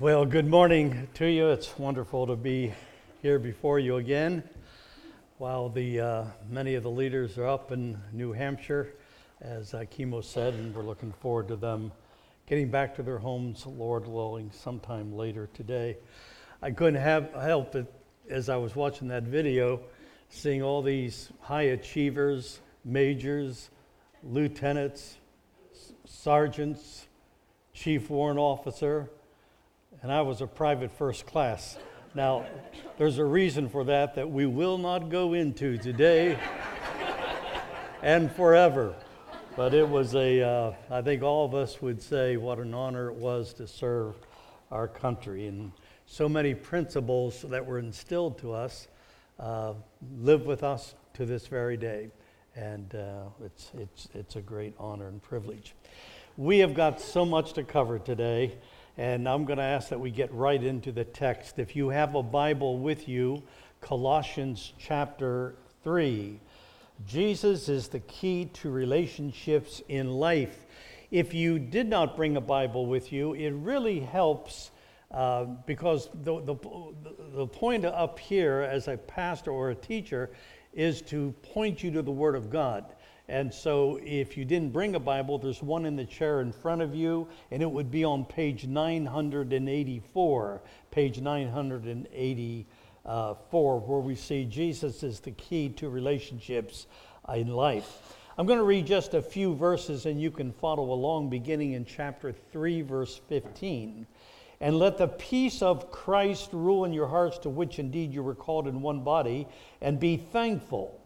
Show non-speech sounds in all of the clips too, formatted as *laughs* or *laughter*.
Well, good morning to you. It's wonderful to be here before you again. While the uh, many of the leaders are up in New Hampshire, as uh, Chemo said, and we're looking forward to them getting back to their homes, Lord willing, sometime later today. I couldn't have help it as I was watching that video, seeing all these high achievers, majors, lieutenants, sergeants, chief warrant officer and I was a private first class. Now, there's a reason for that that we will not go into today *laughs* and forever. But it was a, uh, I think all of us would say what an honor it was to serve our country. And so many principles that were instilled to us uh, live with us to this very day. And uh, it's, it's, it's a great honor and privilege. We have got so much to cover today. And I'm going to ask that we get right into the text. If you have a Bible with you, Colossians chapter 3. Jesus is the key to relationships in life. If you did not bring a Bible with you, it really helps uh, because the, the, the point up here as a pastor or a teacher is to point you to the Word of God. And so, if you didn't bring a Bible, there's one in the chair in front of you, and it would be on page 984. Page 984, where we see Jesus is the key to relationships in life. I'm going to read just a few verses, and you can follow along, beginning in chapter 3, verse 15. And let the peace of Christ rule in your hearts, to which indeed you were called in one body, and be thankful.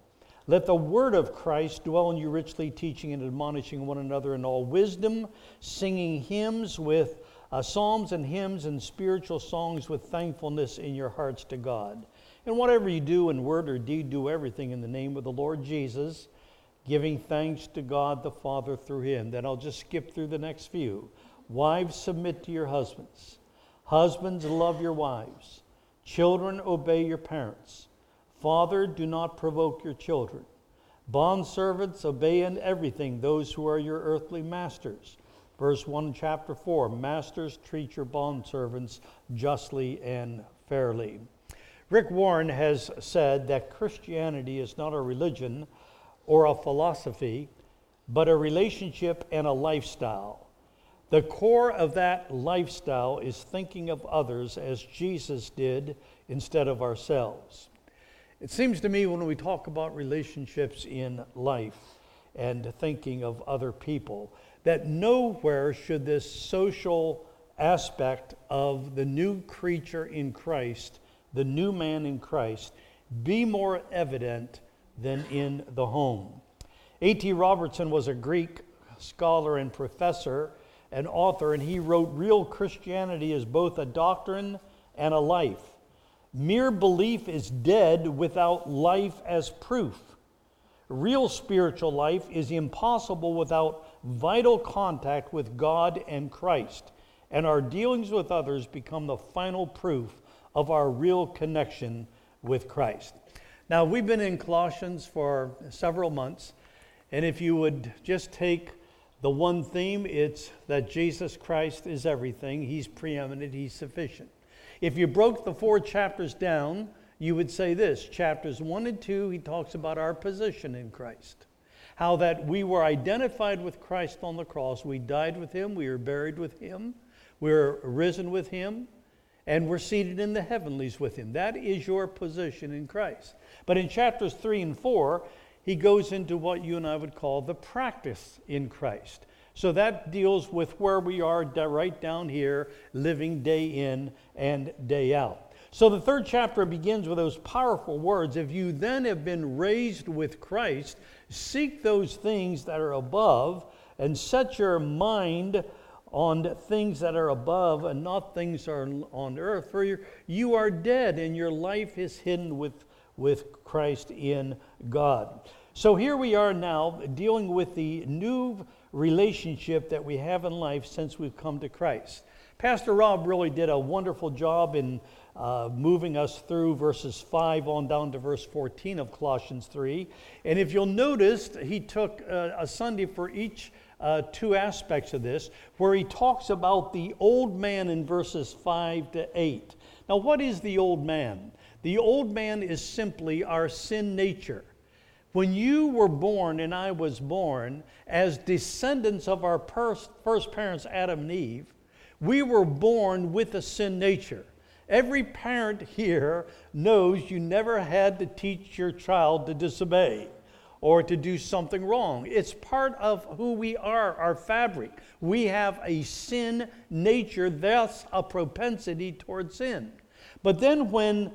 Let the word of Christ dwell in you richly, teaching and admonishing one another in all wisdom, singing hymns with uh, psalms and hymns and spiritual songs with thankfulness in your hearts to God. And whatever you do in word or deed, do everything in the name of the Lord Jesus, giving thanks to God the Father through him. Then I'll just skip through the next few. Wives, submit to your husbands. Husbands, love your wives. Children, obey your parents Father, do not provoke your children. Bondservants, obey in everything those who are your earthly masters. Verse 1, chapter 4 Masters, treat your bondservants justly and fairly. Rick Warren has said that Christianity is not a religion or a philosophy, but a relationship and a lifestyle. The core of that lifestyle is thinking of others as Jesus did instead of ourselves. It seems to me when we talk about relationships in life and thinking of other people, that nowhere should this social aspect of the new creature in Christ, the new man in Christ, be more evident than in the home. A.T. Robertson was a Greek scholar and professor and author, and he wrote Real Christianity is both a doctrine and a life. Mere belief is dead without life as proof. Real spiritual life is impossible without vital contact with God and Christ, and our dealings with others become the final proof of our real connection with Christ. Now, we've been in Colossians for several months, and if you would just take the one theme, it's that Jesus Christ is everything, He's preeminent, He's sufficient. If you broke the four chapters down, you would say this chapters 1 and 2, he talks about our position in Christ. How that we were identified with Christ on the cross. We died with him, we were buried with him, we were risen with him, and we're seated in the heavenlies with him. That is your position in Christ. But in chapters 3 and 4, he goes into what you and I would call the practice in Christ. So that deals with where we are right down here, living day in and day out. So the third chapter begins with those powerful words If you then have been raised with Christ, seek those things that are above and set your mind on things that are above and not things that are on earth. For you are dead and your life is hidden with, with Christ in God. So here we are now dealing with the new relationship that we have in life since we've come to Christ. Pastor Rob really did a wonderful job in uh, moving us through verses 5 on down to verse 14 of Colossians 3. And if you'll notice, he took uh, a Sunday for each uh, two aspects of this where he talks about the old man in verses 5 to 8. Now, what is the old man? The old man is simply our sin nature. When you were born and I was born, as descendants of our first parents, Adam and Eve, we were born with a sin nature. Every parent here knows you never had to teach your child to disobey or to do something wrong. It's part of who we are, our fabric. We have a sin nature, thus a propensity towards sin. But then when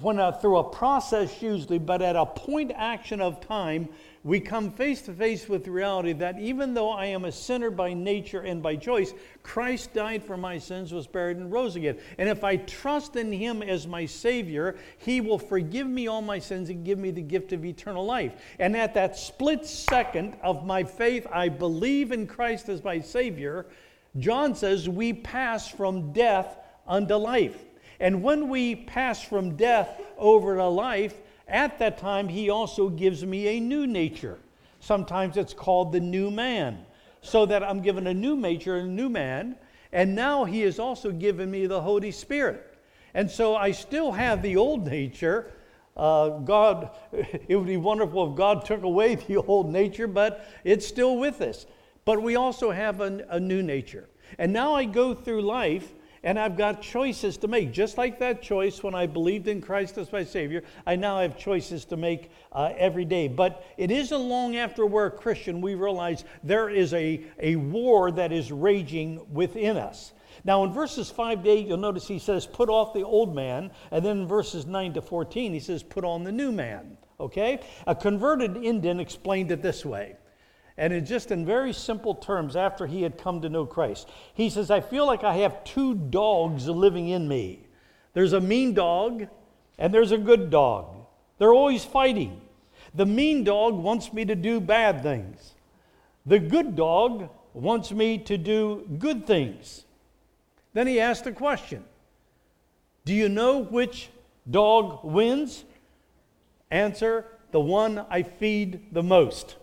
when through a process usually, but at a point action of time, we come face to face with reality that even though I am a sinner by nature and by choice, Christ died for my sins, was buried, and rose again. And if I trust in Him as my Savior, He will forgive me all my sins and give me the gift of eternal life. And at that split second of my faith, I believe in Christ as my Savior. John says we pass from death unto life. And when we pass from death over to life, at that time, he also gives me a new nature. Sometimes it's called the new man. So that I'm given a new nature, a new man, and now he has also given me the Holy Spirit. And so I still have the old nature. Uh, God, *laughs* it would be wonderful if God took away the *laughs* old nature, but it's still with us. But we also have a, a new nature. And now I go through life and I've got choices to make. Just like that choice when I believed in Christ as my Savior, I now have choices to make uh, every day. But it isn't long after we're a Christian we realize there is a, a war that is raging within us. Now, in verses 5 to 8, you'll notice he says, Put off the old man. And then in verses 9 to 14, he says, Put on the new man. Okay? A converted Indian explained it this way and just in very simple terms, after he had come to know Christ, he says, I feel like I have two dogs living in me. There's a mean dog and there's a good dog. They're always fighting. The mean dog wants me to do bad things. The good dog wants me to do good things. Then he asked a question Do you know which dog wins? Answer the one I feed the most.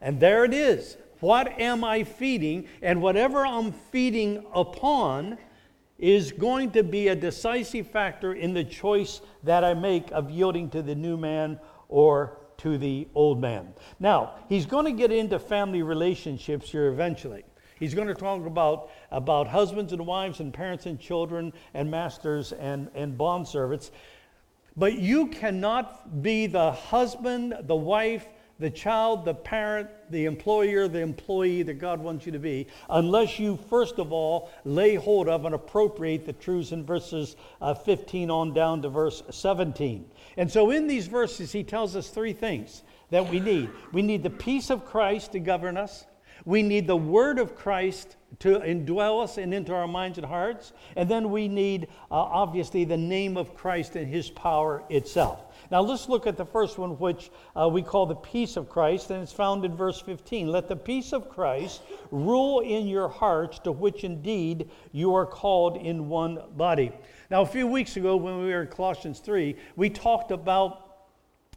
And there it is. What am I feeding? And whatever I'm feeding upon is going to be a decisive factor in the choice that I make of yielding to the new man or to the old man. Now, he's going to get into family relationships here eventually. He's going to talk about, about husbands and wives and parents and children and masters and, and bondservants. But you cannot be the husband, the wife, the child, the parent, the employer, the employee that God wants you to be, unless you first of all lay hold of and appropriate the truths in verses uh, 15 on down to verse 17. And so in these verses, he tells us three things that we need. We need the peace of Christ to govern us. We need the word of Christ to indwell us and into our minds and hearts. And then we need, uh, obviously, the name of Christ and his power itself. Now let's look at the first one, which uh, we call the peace of Christ, and it's found in verse 15. Let the peace of Christ rule in your hearts, to which indeed you are called in one body. Now, a few weeks ago, when we were in Colossians 3, we talked about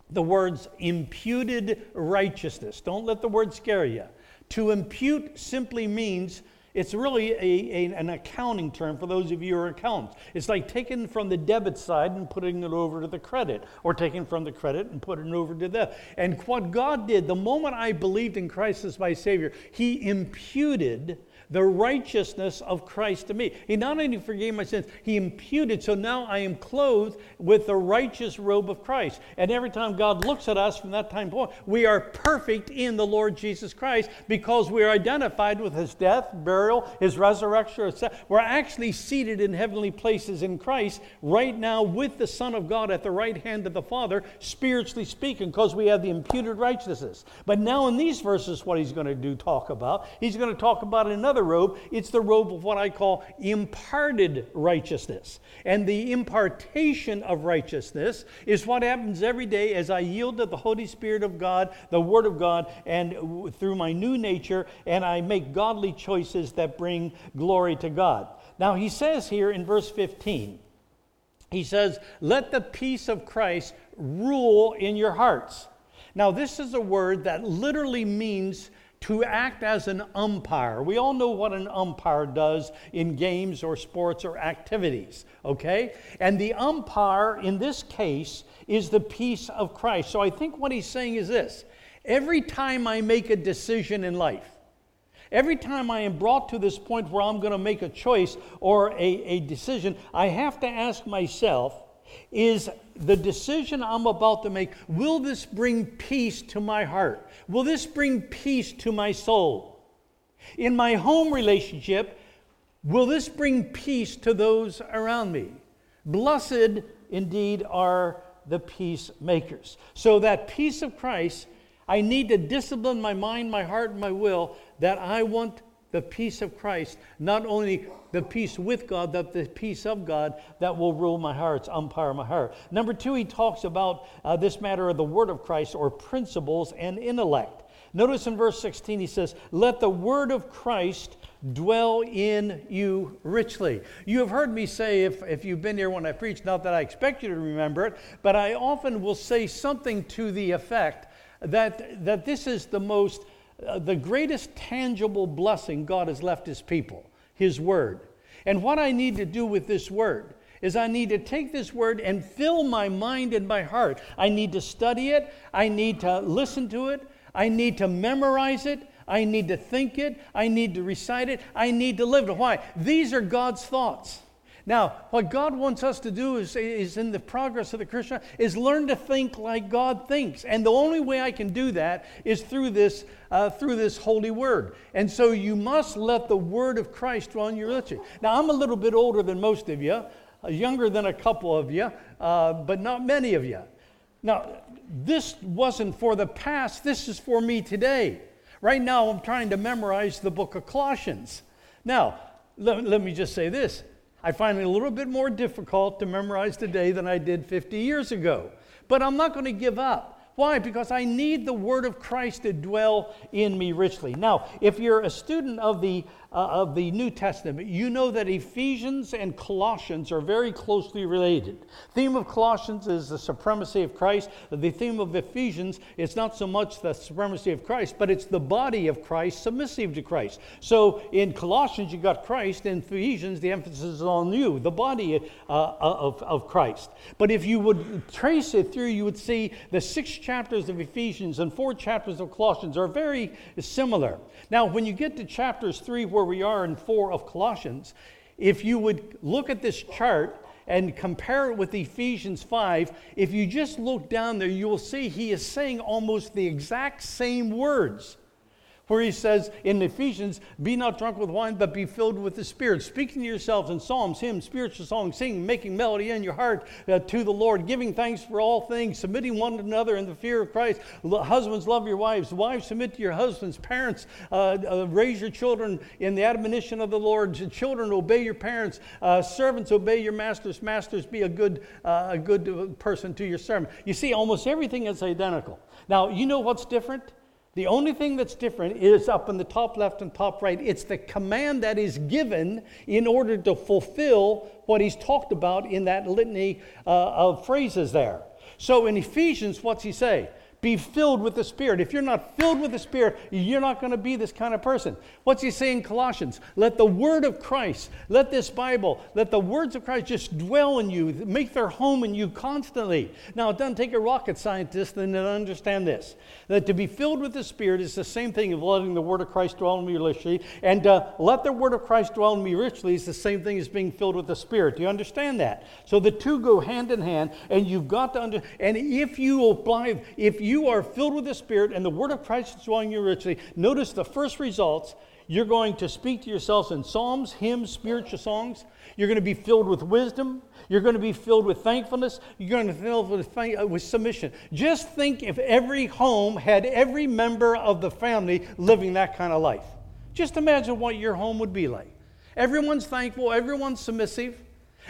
the words imputed righteousness. Don't let the word scare you. To impute simply means it's really a, a, an accounting term for those of you who are accountants. It's like taking from the debit side and putting it over to the credit, or taking from the credit and putting it over to the. And what God did, the moment I believed in Christ as my Savior, He imputed the righteousness of Christ to me. He not only forgave my sins, He imputed, so now I am clothed with the righteous robe of Christ. And every time God looks at us from that time point, we are perfect in the Lord Jesus Christ because we are identified with His death, burial, His resurrection. We're actually seated in heavenly places in Christ right now with the Son of God at the right hand of the Father, spiritually speaking, because we have the imputed righteousness. But now in these verses, what He's going to do talk about, He's going to talk about another robe. It's the robe of what I call imparted righteousness. And the impartation of righteousness is what happens every day as I yield to the Holy Spirit of God, the Word of God, and through my new nature, and I make godly choices that bring glory to God. Now, he says here in verse 15, he says, Let the peace of Christ rule in your hearts. Now, this is a word that literally means to act as an umpire. We all know what an umpire does in games or sports or activities, okay? And the umpire in this case is the peace of Christ. So I think what he's saying is this every time I make a decision in life, Every time I am brought to this point where I'm going to make a choice or a, a decision, I have to ask myself is the decision I'm about to make, will this bring peace to my heart? Will this bring peace to my soul? In my home relationship, will this bring peace to those around me? Blessed indeed are the peacemakers. So, that peace of Christ, I need to discipline my mind, my heart, and my will that I want the peace of Christ, not only the peace with God, but the peace of God that will rule my heart, umpire my heart. Number two, he talks about uh, this matter of the word of Christ or principles and intellect. Notice in verse 16, he says, Let the word of Christ dwell in you richly. You have heard me say, if, if you've been here when I preach, not that I expect you to remember it, but I often will say something to the effect that, that this is the most uh, the greatest tangible blessing God has left His people, His Word. And what I need to do with this Word is I need to take this Word and fill my mind and my heart. I need to study it, I need to listen to it, I need to memorize it. I need to think it. I need to recite it. I need to live it. Why? These are God's thoughts. Now, what God wants us to do is, is in the progress of the Christian is learn to think like God thinks. And the only way I can do that is through this, uh, through this holy word. And so you must let the word of Christ in your liturgy. Now, I'm a little bit older than most of you, uh, younger than a couple of you, uh, but not many of you. Now, this wasn't for the past, this is for me today. Right now, I'm trying to memorize the book of Colossians. Now, let, let me just say this I find it a little bit more difficult to memorize today than I did 50 years ago. But I'm not going to give up. Why? Because I need the word of Christ to dwell in me richly. Now, if you're a student of the of the New Testament, you know that Ephesians and Colossians are very closely related. Theme of Colossians is the supremacy of Christ. The theme of Ephesians is not so much the supremacy of Christ, but it's the body of Christ submissive to Christ. So in Colossians, you got Christ. In Ephesians, the emphasis is on you, the body uh, of, of Christ. But if you would trace it through, you would see the six chapters of Ephesians and four chapters of Colossians are very similar. Now, when you get to chapters 3, where we are in 4 of Colossians, if you would look at this chart and compare it with Ephesians 5, if you just look down there, you will see he is saying almost the exact same words where he says in Ephesians, Be not drunk with wine, but be filled with the Spirit, speaking to yourselves in psalms, hymns, spiritual songs, singing, making melody in your heart uh, to the Lord, giving thanks for all things, submitting one to another in the fear of Christ. Husbands, love your wives. Wives, submit to your husbands. Parents, uh, uh, raise your children in the admonition of the Lord. Children, obey your parents. Uh, servants, obey your masters. Masters, be a good, uh, a good person to your servant. You see, almost everything is identical. Now, you know what's different? The only thing that's different is up in the top left and top right. It's the command that is given in order to fulfill what he's talked about in that litany uh, of phrases there. So in Ephesians, what's he say? Be filled with the Spirit. If you're not filled with the Spirit, you're not going to be this kind of person. What's he saying in Colossians? Let the word of Christ, let this Bible, let the words of Christ just dwell in you, make their home in you constantly. Now, it doesn't take a rocket scientist to understand this. That to be filled with the Spirit is the same thing as letting the word of Christ dwell in me richly. And uh, let the word of Christ dwell in me richly is the same thing as being filled with the Spirit. Do you understand that? So the two go hand in hand, and you've got to understand. And if you apply, if you you are filled with the Spirit and the Word of Christ is dwelling you richly, notice the first results. You're going to speak to yourselves in psalms, hymns, spiritual songs. You're going to be filled with wisdom. You're going to be filled with thankfulness. You're going to be filled with, uh, with submission. Just think if every home had every member of the family living that kind of life. Just imagine what your home would be like. Everyone's thankful, everyone's submissive,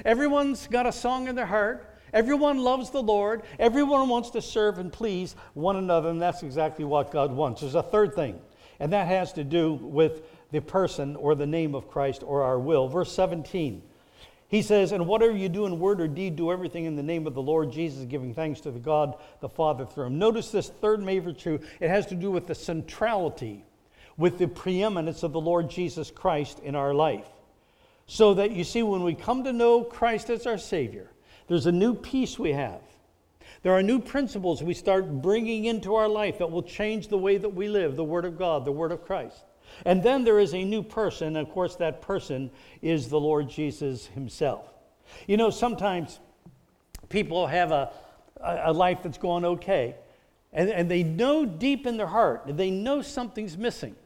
everyone's got a song in their heart, Everyone loves the Lord. Everyone wants to serve and please one another, and that's exactly what God wants. There's a third thing, and that has to do with the person or the name of Christ or our will. Verse 17. He says, And whatever you do in word or deed, do everything in the name of the Lord Jesus, giving thanks to the God the Father through him. Notice this third major truth. It has to do with the centrality with the preeminence of the Lord Jesus Christ in our life. So that you see, when we come to know Christ as our Savior, there's a new peace we have. There are new principles we start bringing into our life that will change the way that we live the Word of God, the Word of Christ. And then there is a new person, and of course, that person is the Lord Jesus Himself. You know, sometimes people have a, a life that's going okay, and, and they know deep in their heart, they know something's missing.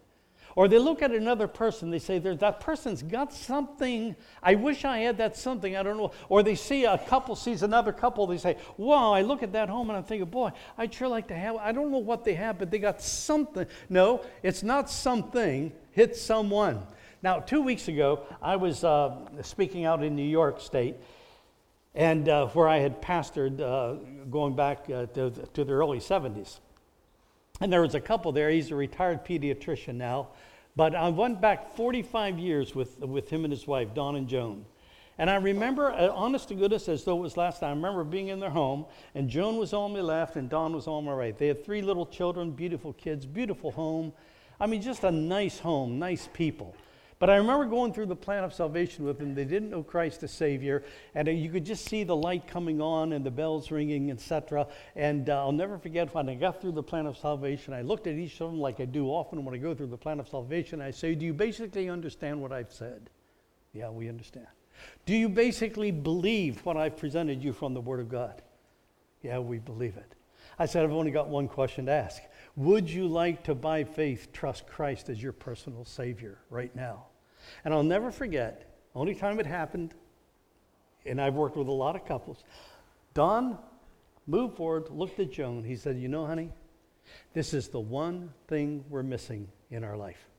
Or they look at another person, they say, that person's got something. I wish I had that something. I don't know. Or they see a couple sees another couple, they say, wow, I look at that home and I'm thinking, boy, I'd sure like to have, I don't know what they have, but they got something. No, it's not something, it's someone. Now, two weeks ago, I was uh, speaking out in New York State, and uh, where I had pastored uh, going back uh, to, to the early 70s. And there was a couple there. He's a retired pediatrician now. But I went back 45 years with, with him and his wife, Don and Joan. And I remember, uh, honest to goodness, as though it was last time, I remember being in their home, and Joan was on my left and Don was on my right. They had three little children, beautiful kids, beautiful home. I mean, just a nice home, nice people. But I remember going through the plan of salvation with them. They didn't know Christ as Savior, and you could just see the light coming on and the bells ringing, etc. And uh, I'll never forget when I got through the plan of salvation. I looked at each of them like I do often when I go through the plan of salvation. I say, "Do you basically understand what I've said?" Yeah, we understand. Do you basically believe what I've presented you from the Word of God? Yeah, we believe it. I said, I've only got one question to ask. Would you like to, by faith, trust Christ as your personal Savior right now? And I'll never forget, only time it happened, and I've worked with a lot of couples, Don moved forward, looked at Joan. He said, You know, honey, this is the one thing we're missing in our life.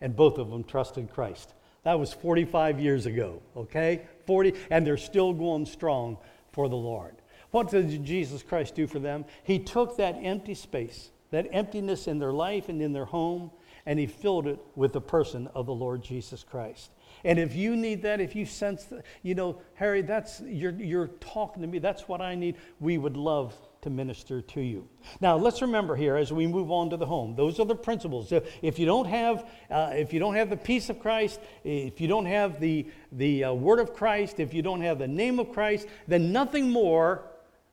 And both of them trusted Christ. That was 45 years ago, okay? 40, and they're still going strong for the Lord. What did Jesus Christ do for them? He took that empty space that emptiness in their life and in their home, and he filled it with the person of the Lord Jesus Christ. And if you need that, if you sense, that, you know, Harry, that's you're, you're talking to me. That's what I need. We would love to minister to you. Now, let's remember here as we move on to the home. Those are the principles. If, if you don't have, uh, if you don't have the peace of Christ, if you don't have the the uh, word of Christ, if you don't have the name of Christ, then nothing more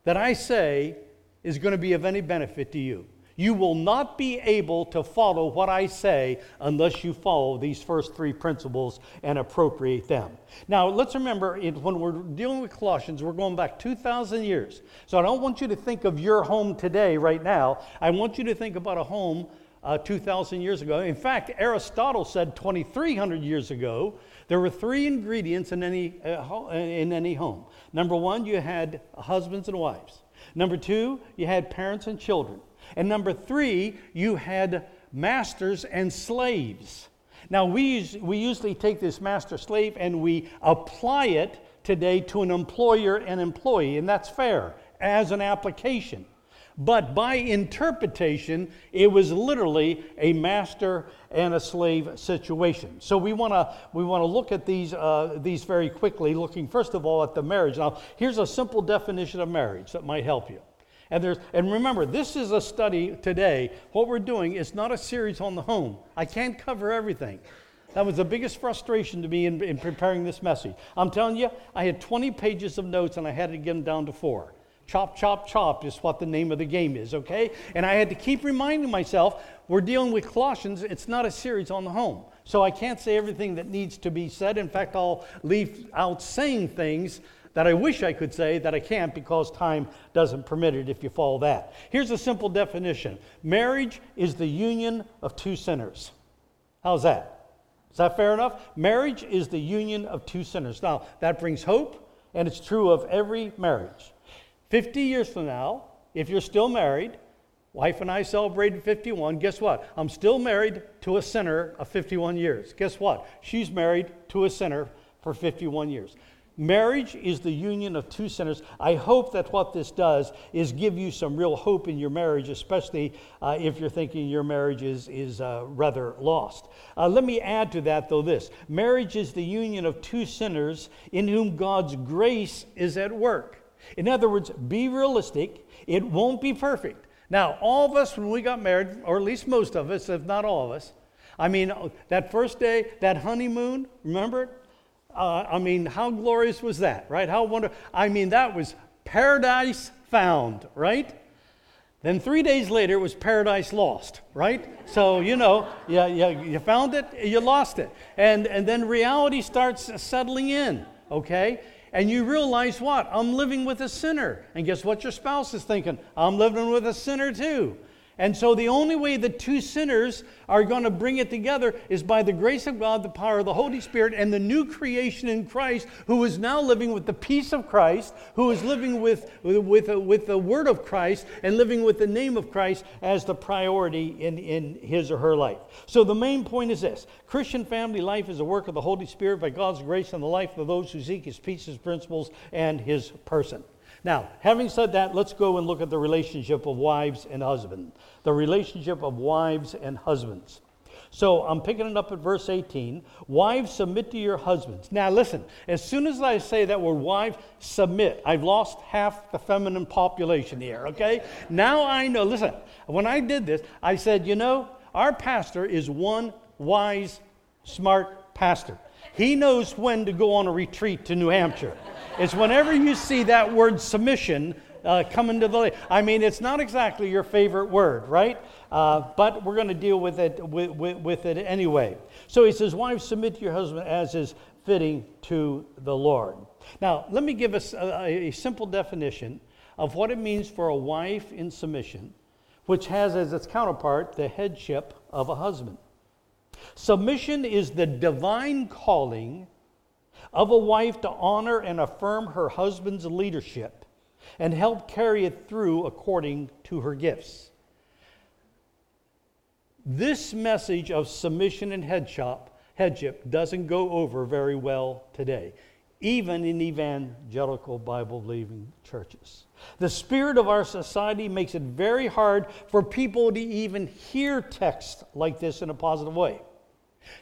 that I say is going to be of any benefit to you. You will not be able to follow what I say unless you follow these first three principles and appropriate them. Now, let's remember when we're dealing with Colossians, we're going back 2,000 years. So I don't want you to think of your home today, right now. I want you to think about a home uh, 2,000 years ago. In fact, Aristotle said 2,300 years ago there were three ingredients in any, uh, in any home. Number one, you had husbands and wives. Number two, you had parents and children. And number three, you had masters and slaves. Now, we, we usually take this master slave and we apply it today to an employer and employee, and that's fair as an application. But by interpretation, it was literally a master and a slave situation. So we want to we want to look at these uh, these very quickly, looking first of all at the marriage. Now, here's a simple definition of marriage that might help you. And, there's, and remember, this is a study today. What we're doing is not a series on the home. I can't cover everything. That was the biggest frustration to me in, in preparing this message. I'm telling you, I had 20 pages of notes and I had to get them down to four. Chop, chop, chop is what the name of the game is, okay? And I had to keep reminding myself we're dealing with Colossians, it's not a series on the home. So I can't say everything that needs to be said. In fact, I'll leave out saying things that I wish I could say that I can't because time doesn't permit it if you follow that. Here's a simple definition marriage is the union of two sinners. How's that? Is that fair enough? Marriage is the union of two sinners. Now, that brings hope, and it's true of every marriage. 50 years from now, if you're still married, wife and I celebrated 51, guess what? I'm still married to a sinner of 51 years. Guess what? She's married to a sinner for 51 years. Marriage is the union of two sinners. I hope that what this does is give you some real hope in your marriage, especially uh, if you're thinking your marriage is, is uh, rather lost. Uh, let me add to that, though, this marriage is the union of two sinners in whom God's grace is at work. In other words, be realistic, it won't be perfect. Now, all of us, when we got married, or at least most of us, if not all of us, I mean, that first day, that honeymoon, remember it? Uh, I mean, how glorious was that, right? How wonderful. I mean, that was paradise found, right? Then three days later, it was paradise lost, right? So, you know, yeah, yeah, you found it, you lost it. And, and then reality starts settling in, okay? And you realize what? I'm living with a sinner. And guess what your spouse is thinking? I'm living with a sinner too. And so the only way the two sinners are going to bring it together is by the grace of God, the power of the Holy Spirit, and the new creation in Christ, who is now living with the peace of Christ, who is living with, with, with the word of Christ, and living with the name of Christ as the priority in, in his or her life. So the main point is this Christian family life is a work of the Holy Spirit by God's grace in the life of those who seek his peace, his principles, and his person. Now, having said that, let's go and look at the relationship of wives and husbands. The relationship of wives and husbands. So I'm picking it up at verse 18. Wives, submit to your husbands. Now, listen, as soon as I say that word wives, submit, I've lost half the feminine population here, okay? Now I know, listen, when I did this, I said, you know, our pastor is one wise, smart pastor. He knows when to go on a retreat to New Hampshire. It's whenever you see that word submission uh, come into the. I mean, it's not exactly your favorite word, right? Uh, but we're going to deal with it with, with, with, it anyway. So he says, "Wives, submit to your husband as is fitting to the Lord." Now, let me give us a, a simple definition of what it means for a wife in submission, which has as its counterpart the headship of a husband. Submission is the divine calling of a wife to honor and affirm her husband's leadership and help carry it through according to her gifts. This message of submission and headship, doesn't go over very well today, even in evangelical Bible believing churches. The spirit of our society makes it very hard for people to even hear text like this in a positive way.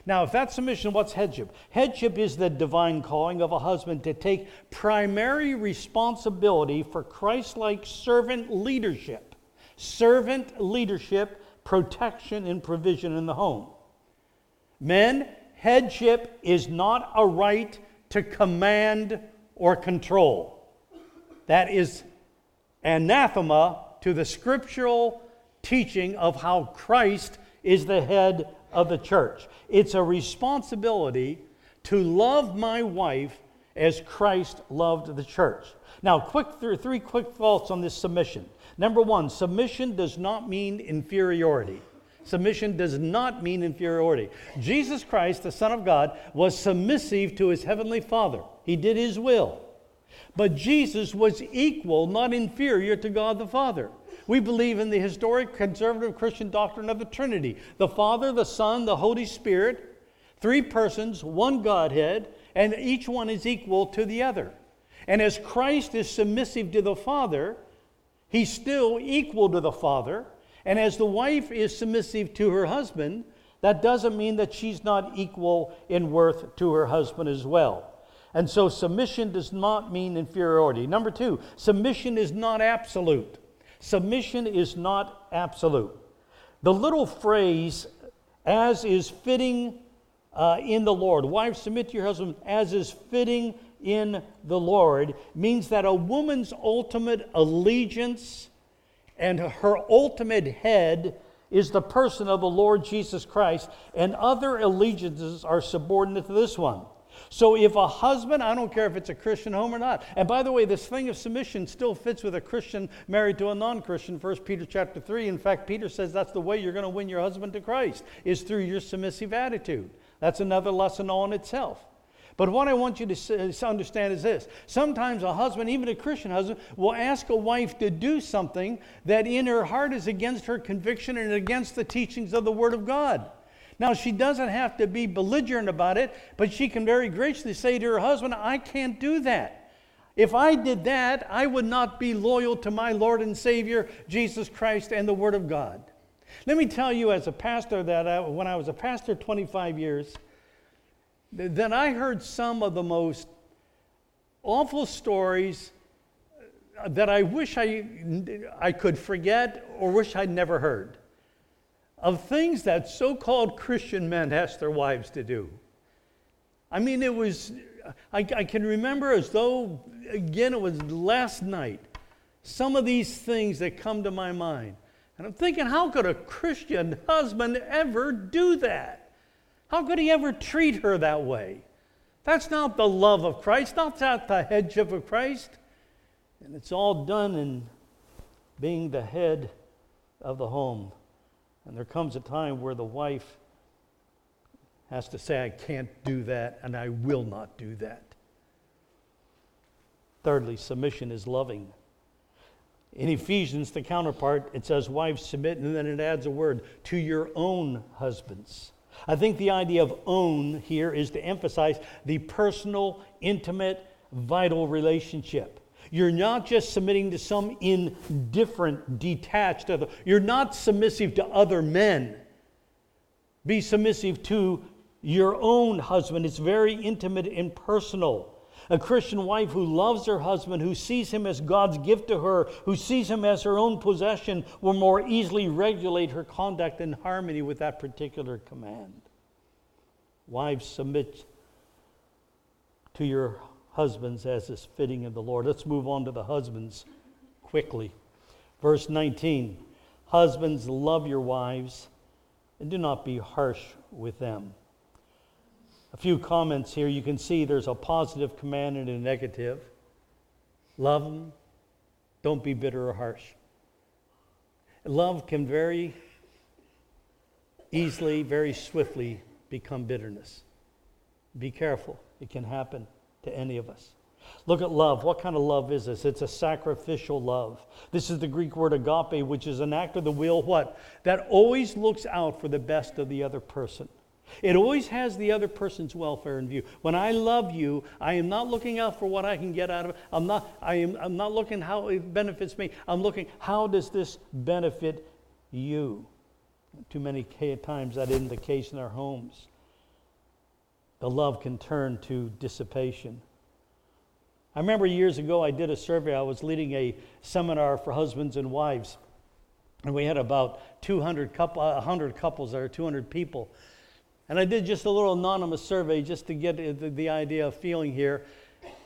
Now, if that's submission, what's headship? Headship is the divine calling of a husband to take primary responsibility for Christ like servant leadership. Servant leadership, protection, and provision in the home. Men, headship is not a right to command or control. That is anathema to the scriptural teaching of how Christ is the head of the church. It's a responsibility to love my wife as Christ loved the church. Now, quick three quick thoughts on this submission. Number one, submission does not mean inferiority. Submission does not mean inferiority. Jesus Christ, the Son of God, was submissive to his heavenly Father. He did his will. But Jesus was equal, not inferior to God the Father. We believe in the historic conservative Christian doctrine of the Trinity the Father, the Son, the Holy Spirit, three persons, one Godhead, and each one is equal to the other. And as Christ is submissive to the Father, he's still equal to the Father. And as the wife is submissive to her husband, that doesn't mean that she's not equal in worth to her husband as well. And so submission does not mean inferiority. Number two, submission is not absolute. Submission is not absolute. The little phrase, as is fitting uh, in the Lord, wives, submit to your husband as is fitting in the Lord, means that a woman's ultimate allegiance and her ultimate head is the person of the Lord Jesus Christ, and other allegiances are subordinate to this one. So if a husband, I don't care if it's a Christian home or not, and by the way, this thing of submission still fits with a Christian married to a non-Christian, 1 Peter chapter 3. In fact, Peter says that's the way you're going to win your husband to Christ, is through your submissive attitude. That's another lesson in itself. But what I want you to understand is this. Sometimes a husband, even a Christian husband, will ask a wife to do something that in her heart is against her conviction and against the teachings of the Word of God. Now, she doesn't have to be belligerent about it, but she can very graciously say to her husband, I can't do that. If I did that, I would not be loyal to my Lord and Savior, Jesus Christ, and the Word of God. Let me tell you, as a pastor, that I, when I was a pastor 25 years, then I heard some of the most awful stories uh, that I wish I, I could forget or wish I'd never heard. Of things that so called Christian men asked their wives to do. I mean, it was, I, I, can remember as though, again, it was last night, some of these things that come to my mind. And I'm thinking, how could a Christian husband ever do that? How could he ever treat her that way? That's not the love of Christ, not that the headship of Christ. And it's all done in being the head of the home. And there comes a time where the wife has to say, I can't do that, and I will not do that. Thirdly, submission is loving. In Ephesians, the counterpart, it says, Wives, submit, and then it adds a word, to your own husbands. I think the idea of own here is to emphasize the personal, intimate, vital relationship. You're not just submitting to some indifferent, detached other. You're not submissive to other men. Be submissive to your own husband. It's very intimate and personal. A Christian wife who loves her husband, who sees him as God's gift to her, who sees him as her own possession, will more easily regulate her conduct in harmony with that particular command. Wives, submit to your husbands as is fitting in the Lord. Let's move on to the husbands quickly. Verse 19 Husbands, love your wives and do not be harsh with them. A few comments here. You can see there's a positive command and a negative. Love them, don't be bitter or harsh. Love can very easily, very swiftly become bitterness. Be careful, it can happen to any of us. Look at love. What kind of love is this? It's a sacrificial love. This is the Greek word agape, which is an act of the will, what? That always looks out for the best of the other person. It always has the other person's welfare in view. When I love you, I am not looking out for what I can get out of it. I'm not, I am, I'm not looking how it benefits me. I'm looking, how does this benefit you? Too many times that isn't the case in our homes the love can turn to dissipation. I remember years ago I did a survey. I was leading a seminar for husbands and wives, and we had about 200 couple, uh, 100 couples there, 200 people. And I did just a little anonymous survey just to get uh, the, the idea of feeling here.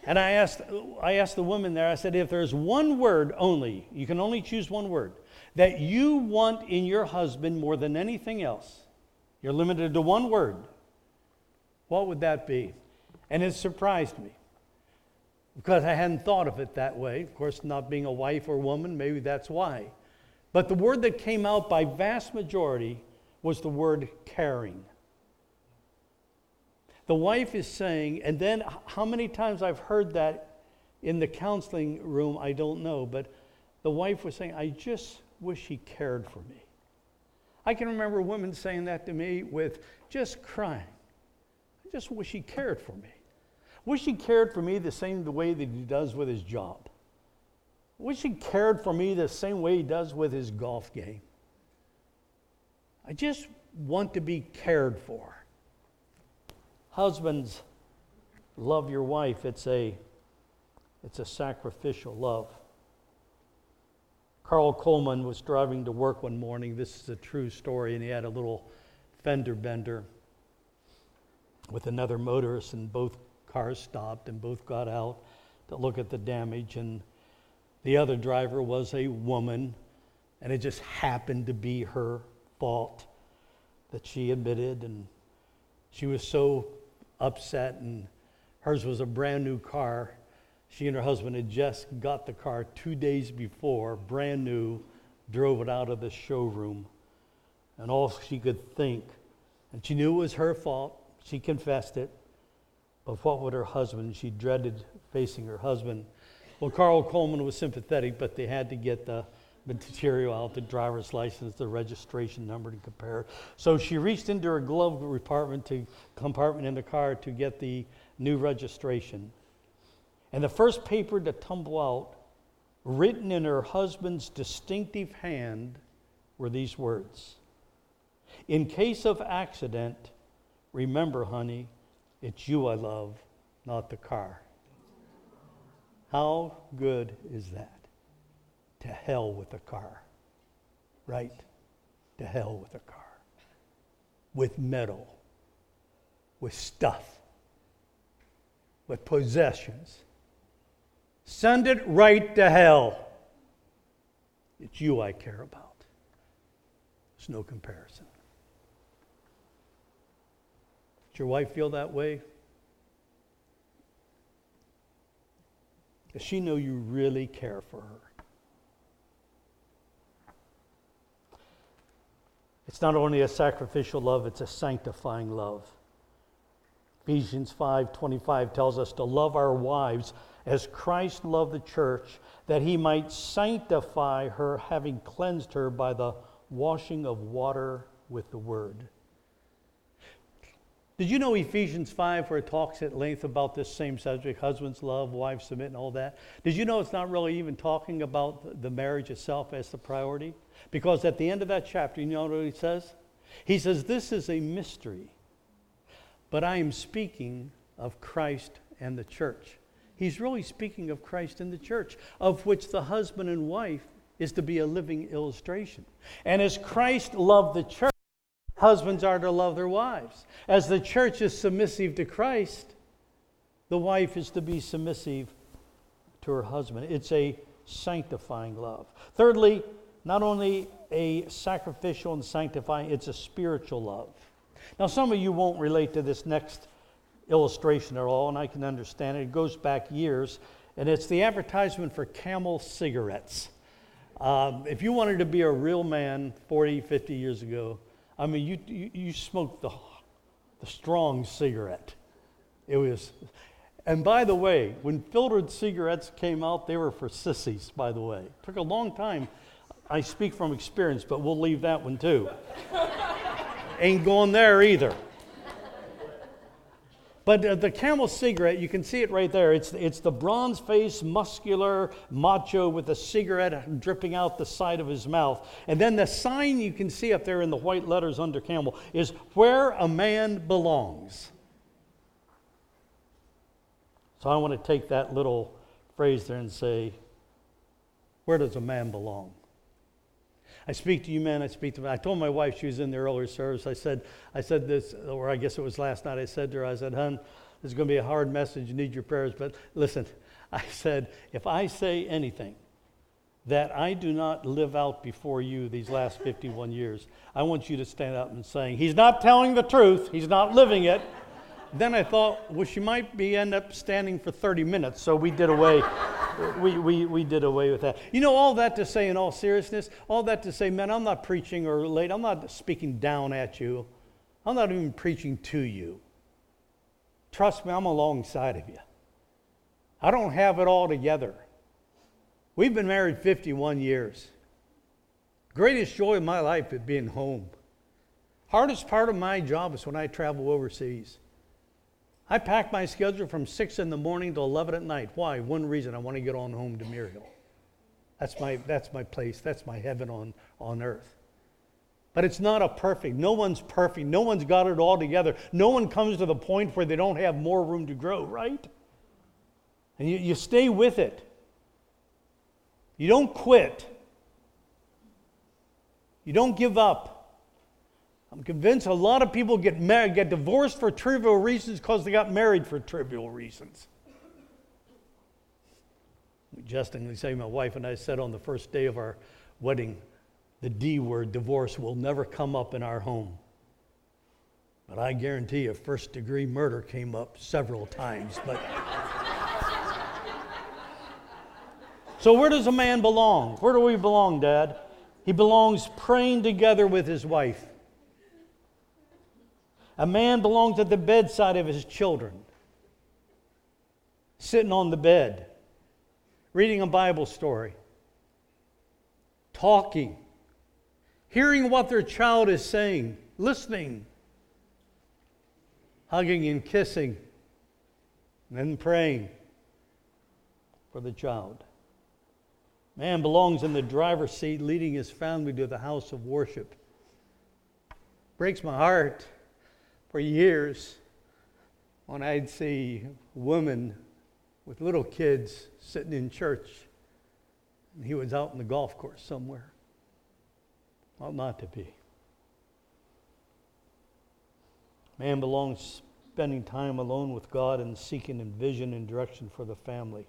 And I asked, I asked the women there, I said, if there's one word only, you can only choose one word, that you want in your husband more than anything else, you're limited to one word. What would that be? And it surprised me because I hadn't thought of it that way. Of course, not being a wife or woman, maybe that's why. But the word that came out by vast majority was the word caring. The wife is saying, and then how many times I've heard that in the counseling room, I don't know, but the wife was saying, I just wish he cared for me. I can remember women saying that to me with just crying just wish he cared for me. Wish he cared for me the same the way that he does with his job. Wish he cared for me the same way he does with his golf game. I just want to be cared for. Husbands, love your wife. It's a, it's a sacrificial love. Carl Coleman was driving to work one morning. This is a true story, and he had a little fender bender with another motorist, and both cars stopped and both got out to look at the damage. And the other driver was a woman, and it just happened to be her fault that she admitted. And she was so upset, and hers was a brand new car. She and her husband had just got the car two days before, brand new, drove it out of the showroom. And all she could think, and she knew it was her fault, she confessed it. But what would her husband? She dreaded facing her husband. Well, Carl Coleman was sympathetic, but they had to get the material out, the driver's license, the registration number to compare. So she reached into her glove compartment, to, compartment in the car to get the new registration. And the first paper to tumble out, written in her husband's distinctive hand, were these words In case of accident, Remember, honey, it's you I love, not the car. How good is that? To hell with the car, right? to hell with a car, with metal, with stuff, with possessions. Send it right to hell. It's you I care about. There's no comparison. Does your wife feel that way? Does she know you really care for her? It's not only a sacrificial love, it's a sanctifying love. Ephesians 5:25 tells us to love our wives as Christ loved the church, that he might sanctify her, having cleansed her by the washing of water with the word. Did you know Ephesians 5, where it talks at length about this same subject husbands love, wives submit, and all that? Did you know it's not really even talking about the marriage itself as the priority? Because at the end of that chapter, you know what he says? He says, This is a mystery, but I am speaking of Christ and the church. He's really speaking of Christ and the church, of which the husband and wife is to be a living illustration. And as Christ loved the church, husbands are to love their wives. As the church is submissive to Christ, the wife is to be submissive to her husband. It's a sanctifying love. Thirdly, not only a sacrificial and sanctifying, it's a spiritual love. Now, some of you won't relate to this next illustration at all, and I can understand it. It goes back years, and it's the advertisement for Camel cigarettes. Um, if you wanted to be a real man 40, 50 years ago, I mean, you, you, you smoked the, the strong cigarette. It was, and by the way, when filtered cigarettes came out, they were for sissies, by the way. It took a long time I speak from experience, but we'll leave that one too. *laughs* Ain't going there either. But uh, the camel cigarette, you can see it right there. It's, it's the bronze faced, muscular macho with a cigarette dripping out the side of his mouth. And then the sign you can see up there in the white letters under camel is where a man belongs. So I want to take that little phrase there and say, where does a man belong? I speak to you men, I speak to I told my wife she was in the earlier service. I said, I said this, or I guess it was last night, I said to her, I said, hun, this is going to be a hard message, you need your prayers, but listen, *laughs* I said, if I say anything that I do not live out before you these last 51 years, I want you to stand up and say, He's not telling the truth, he's not living it then I thought, well, she might be end up standing for 30 minutes, so we did away. We, we, we did away with that. You know, all that to say, in all seriousness, all that to say, man, I'm not preaching or late. I'm not speaking down at you. I'm not even preaching to you. Trust me, I'm alongside of you. I don't have it all together. We've been married 51 years. Greatest joy of my life is being home. Hardest part of my job is when I travel overseas. I pack my schedule from 6 in the morning to 11 at night. Why? One reason I want to get on home to Muriel. That's my, that's my place. That's my heaven on, on earth. But it's not a perfect. No one's perfect. No one's got it all together. No one comes to the point where they don't have more room to grow, right? And you, you stay with it. You don't quit. You don't give up. I'm convinced a lot of people get married, get divorced for trivial reasons because they got married for trivial reasons. We jestingly say, my wife and I said on the first day of our wedding, the D word, divorce, will never come up in our home. But I guarantee you, first degree murder came up several times. But *laughs* so, where does a man belong? Where do we belong, Dad? He belongs praying together with his wife. A man belongs at the bedside of his children, sitting on the bed, reading a Bible story, talking, hearing what their child is saying, listening, hugging and kissing, and then praying for the child. Man belongs in the driver's seat leading his family to the house of worship. Breaks my heart for years, when I'd see women with little kids sitting in church, and he was out in the golf course somewhere. Ought not to be. Man belongs spending time alone with God and seeking and vision and direction for the family.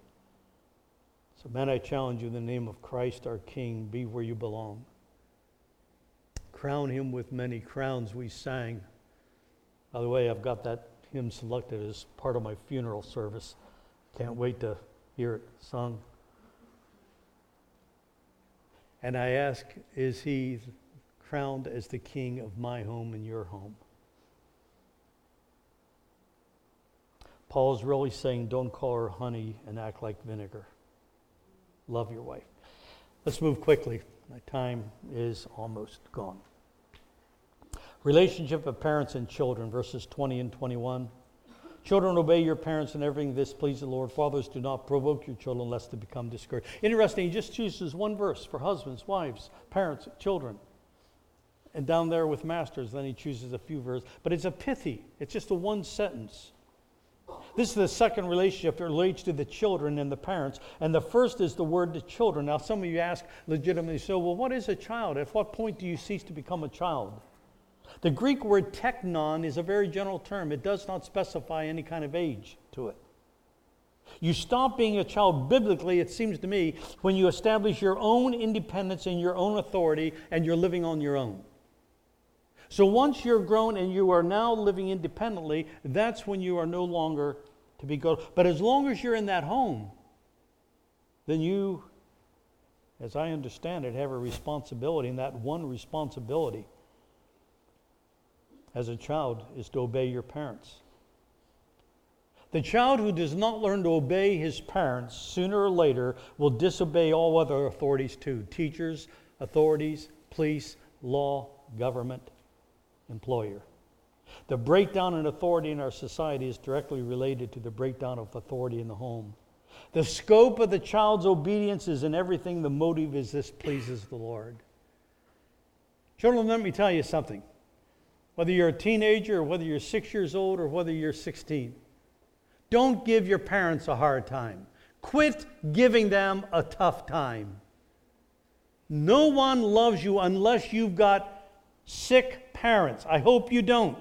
So, man, I challenge you in the name of Christ our King, be where you belong. Crown him with many crowns, we sang. By the way, I've got that hymn selected as part of my funeral service. Can't wait to hear it sung. And I ask, is he crowned as the king of my home and your home? Paul's really saying, don't call her honey and act like vinegar. Love your wife. Let's move quickly. My time is almost gone. Relationship of parents and children, verses 20 and 21. Children, obey your parents in everything this please the Lord. Fathers, do not provoke your children lest they become discouraged. Interesting, he just chooses one verse for husbands, wives, parents, children. And down there with masters, then he chooses a few verses. But it's a pithy, it's just a one sentence. This is the second relationship that relates to the children and the parents. And the first is the word to children. Now, some of you ask legitimately, so, well, what is a child? At what point do you cease to become a child? The Greek word technon is a very general term, it does not specify any kind of age to it. You stop being a child biblically, it seems to me, when you establish your own independence and your own authority and you're living on your own. So once you're grown and you are now living independently, that's when you are no longer to be good. But as long as you're in that home, then you, as I understand it, have a responsibility, and that one responsibility as a child is to obey your parents. The child who does not learn to obey his parents sooner or later will disobey all other authorities too teachers, authorities, police, law, government, employer. The breakdown in authority in our society is directly related to the breakdown of authority in the home. The scope of the child's obedience is in everything. The motive is this pleases the Lord. Children, let me tell you something. Whether you're a teenager or whether you're six years old or whether you're 16, don't give your parents a hard time. Quit giving them a tough time. No one loves you unless you've got sick parents. I hope you don't.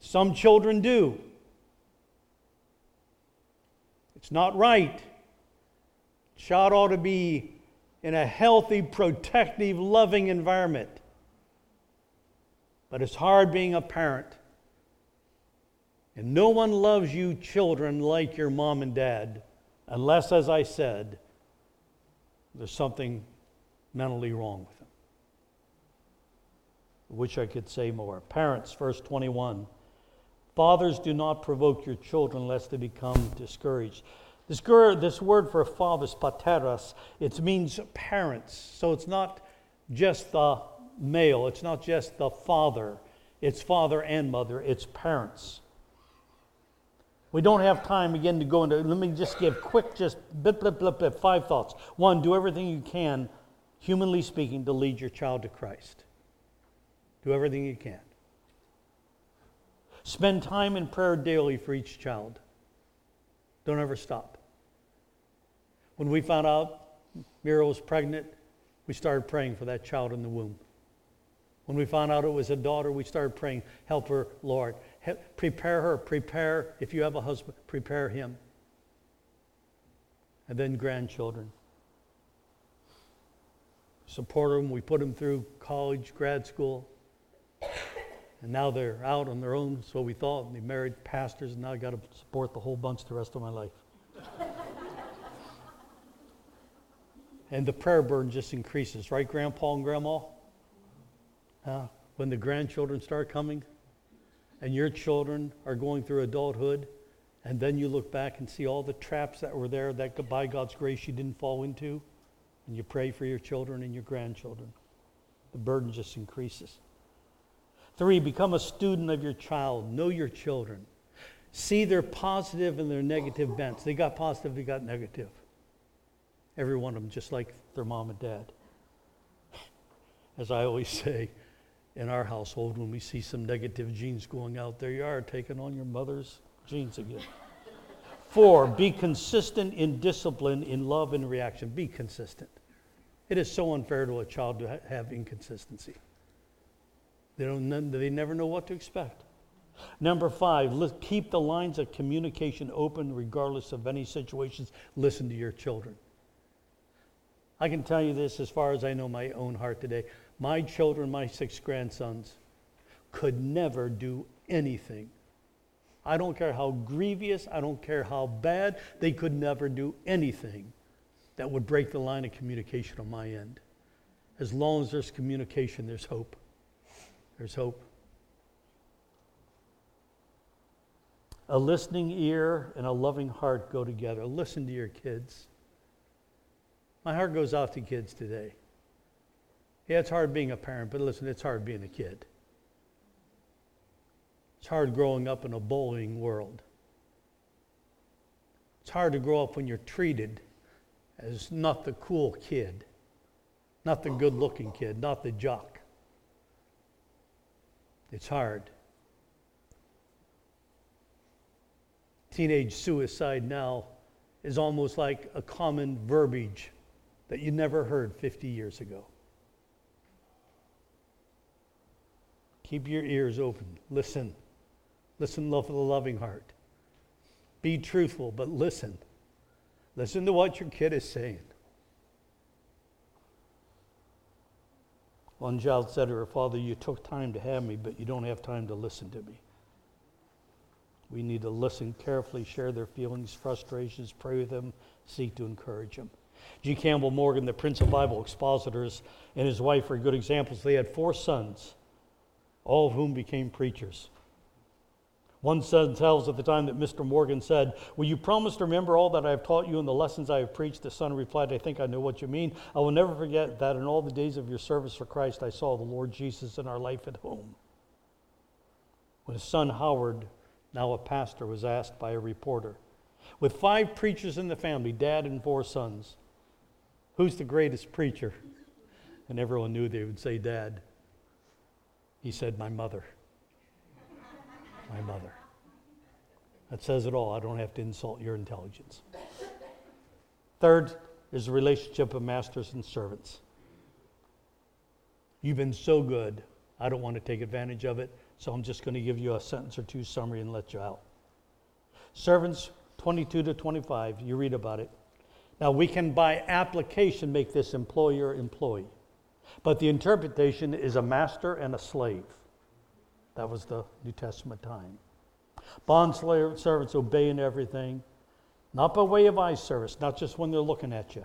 Some children do. It's not right. Child ought to be in a healthy, protective, loving environment. But it's hard being a parent. And no one loves you, children, like your mom and dad, unless, as I said, there's something mentally wrong with them. I wish I could say more. Parents, verse 21. Fathers, do not provoke your children lest they become discouraged. This, this word for fathers, pateras, it means parents. So it's not just the male, it's not just the father, it's father and mother, it's parents. We don't have time again to go into, let me just give quick, just blip, blip, blip, blip, five thoughts. One, do everything you can, humanly speaking, to lead your child to Christ. Do everything you can. Spend time in prayer daily for each child. Don't ever stop. When we found out Mira was pregnant, we started praying for that child in the womb. When we found out it was a daughter, we started praying, Help her, Lord. Help, prepare her, prepare, if you have a husband, prepare him. And then grandchildren. Support them. We put them through college, grad school. And now they're out on their own, so we thought. And They married pastors, and now I got to support the whole bunch the rest of my life. and the prayer burden just increases, right, Grandpa and Grandma? Uh, when the grandchildren start coming, and your children are going through adulthood, and then you look back and see all the traps that were there that by God's grace you didn't fall into, and you pray for your children and your grandchildren. The burden just increases. Three, become a student of your child. Know your children. See their positive and their negative bents. They got positive, they got negative. Every one of them, just like their mom and dad. As I always *laughs* say, in our household, when we see some negative genes going out, there you are, taking on your mother's genes again. Four, be consistent in discipline, in love, and reaction. Be consistent. It is so unfair to a child to ha- have inconsistency. They, don't, they never know what to expect. Number five, keep the lines of communication open regardless of any situations. Listen to your children. I can tell you this as far as I know my own heart today. My children, my six grandsons, could never do anything. I don't care how grievous, I don't care how bad, they could never do anything that would break the line of communication on my end. As long as there's communication, there's hope. There's hope. A listening ear and a loving heart go together. Listen to your kids. My heart goes out to kids today. Yeah, it's hard being a parent, but listen, it's hard being a kid. It's hard growing up in a bullying world. It's hard to grow up when you're treated as not the cool kid, not the good looking kid, not the jock. It's hard. Teenage suicide now is almost like a common verbiage that you never heard 50 years ago. Keep your ears open. Listen. Listen Love with a loving heart. Be truthful, but listen. Listen to what your kid is saying. One child said to her father, You took time to have me, but you don't have time to listen to me. We need to listen carefully, share their feelings, frustrations, pray with them, seek to encourage them. G. Campbell Morgan, the Prince of Bible Expositors, and his wife are good examples. They had four sons, all of whom became preachers. One son tells at the time that Mr. Morgan said, Will you promise to remember all that I have taught you and the lessons I have preached? The son replied, I think I know what you mean. I will never forget that in all the days of your service for Christ, I saw the Lord Jesus in our life at home. When his son Howard, now a pastor, was asked by a reporter, with five preachers in the family, dad and four sons, Who's the greatest preacher? And everyone knew they would say, Dad. He said, My mother. My mother. That says it all. I don't have to insult your intelligence. Third is the relationship of masters and servants. You've been so good. I don't want to take advantage of it, so I'm just going to give you a sentence or two summary and let you out. Servants 22 to 25, you read about it. Now, we can by application make this employer employee, but the interpretation is a master and a slave. That was the New Testament time. Bond servants obey in everything, not by way of eye service, not just when they're looking at you.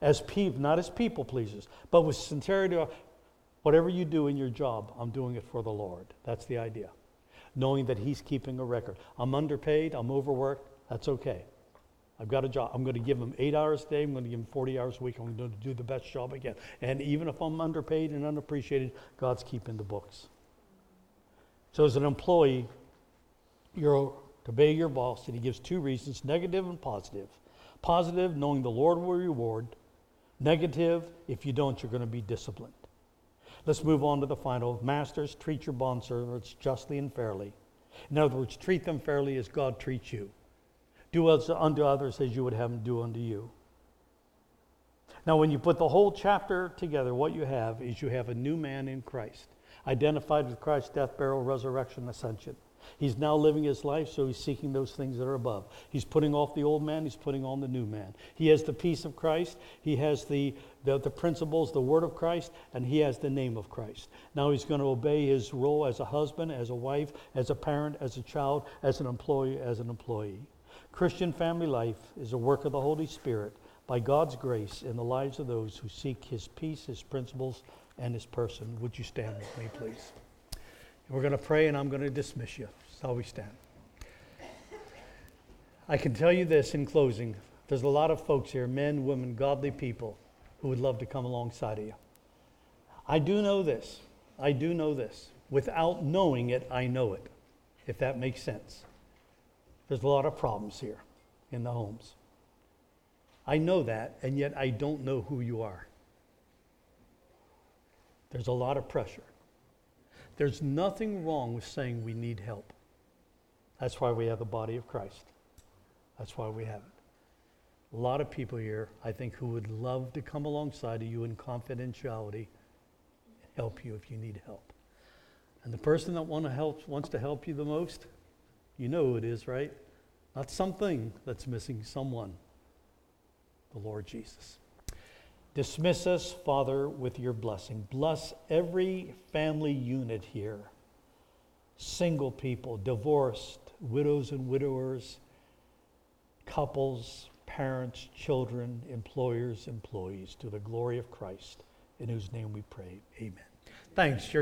As people, not as people pleasers, but with sincerity. Whatever you do in your job, I'm doing it for the Lord. That's the idea. Knowing that He's keeping a record. I'm underpaid, I'm overworked, that's okay. I've got a job. I'm going to give them eight hours a day. I'm going to give them 40 hours a week. I'm going to do the best job I can. And even if I'm underpaid and unappreciated, God's keeping the books. So as an employee, you're to obey your boss, and he gives two reasons negative and positive. Positive, knowing the Lord will reward. Negative, if you don't, you're going to be disciplined. Let's move on to the final. Masters, treat your bondservants justly and fairly. In other words, treat them fairly as God treats you. Do unto others as you would have them do unto you. Now, when you put the whole chapter together, what you have is you have a new man in Christ, identified with Christ's death, burial, resurrection, ascension. He's now living his life, so he's seeking those things that are above. He's putting off the old man, he's putting on the new man. He has the peace of Christ, he has the, the, the principles, the word of Christ, and he has the name of Christ. Now he's going to obey his role as a husband, as a wife, as a parent, as a child, as an employee, as an employee. Christian family life is a work of the Holy Spirit by God's grace in the lives of those who seek His peace, His principles, and His person. Would you stand with me, please? We're going to pray and I'm going to dismiss you. So we stand. I can tell you this in closing there's a lot of folks here, men, women, godly people, who would love to come alongside of you. I do know this. I do know this. Without knowing it, I know it, if that makes sense. There's a lot of problems here in the homes. I know that, and yet I don't know who you are. There's a lot of pressure. There's nothing wrong with saying we need help. That's why we have the body of Christ. That's why we have it. A lot of people here, I think, who would love to come alongside of you in confidentiality help you if you need help. And the person that want to help, wants to help you the most, you know who it is, right? Not something that's missing, someone. The Lord Jesus. Dismiss us, Father, with your blessing. Bless every family unit here single people, divorced, widows and widowers, couples, parents, children, employers, employees, to the glory of Christ, in whose name we pray. Amen. Thanks.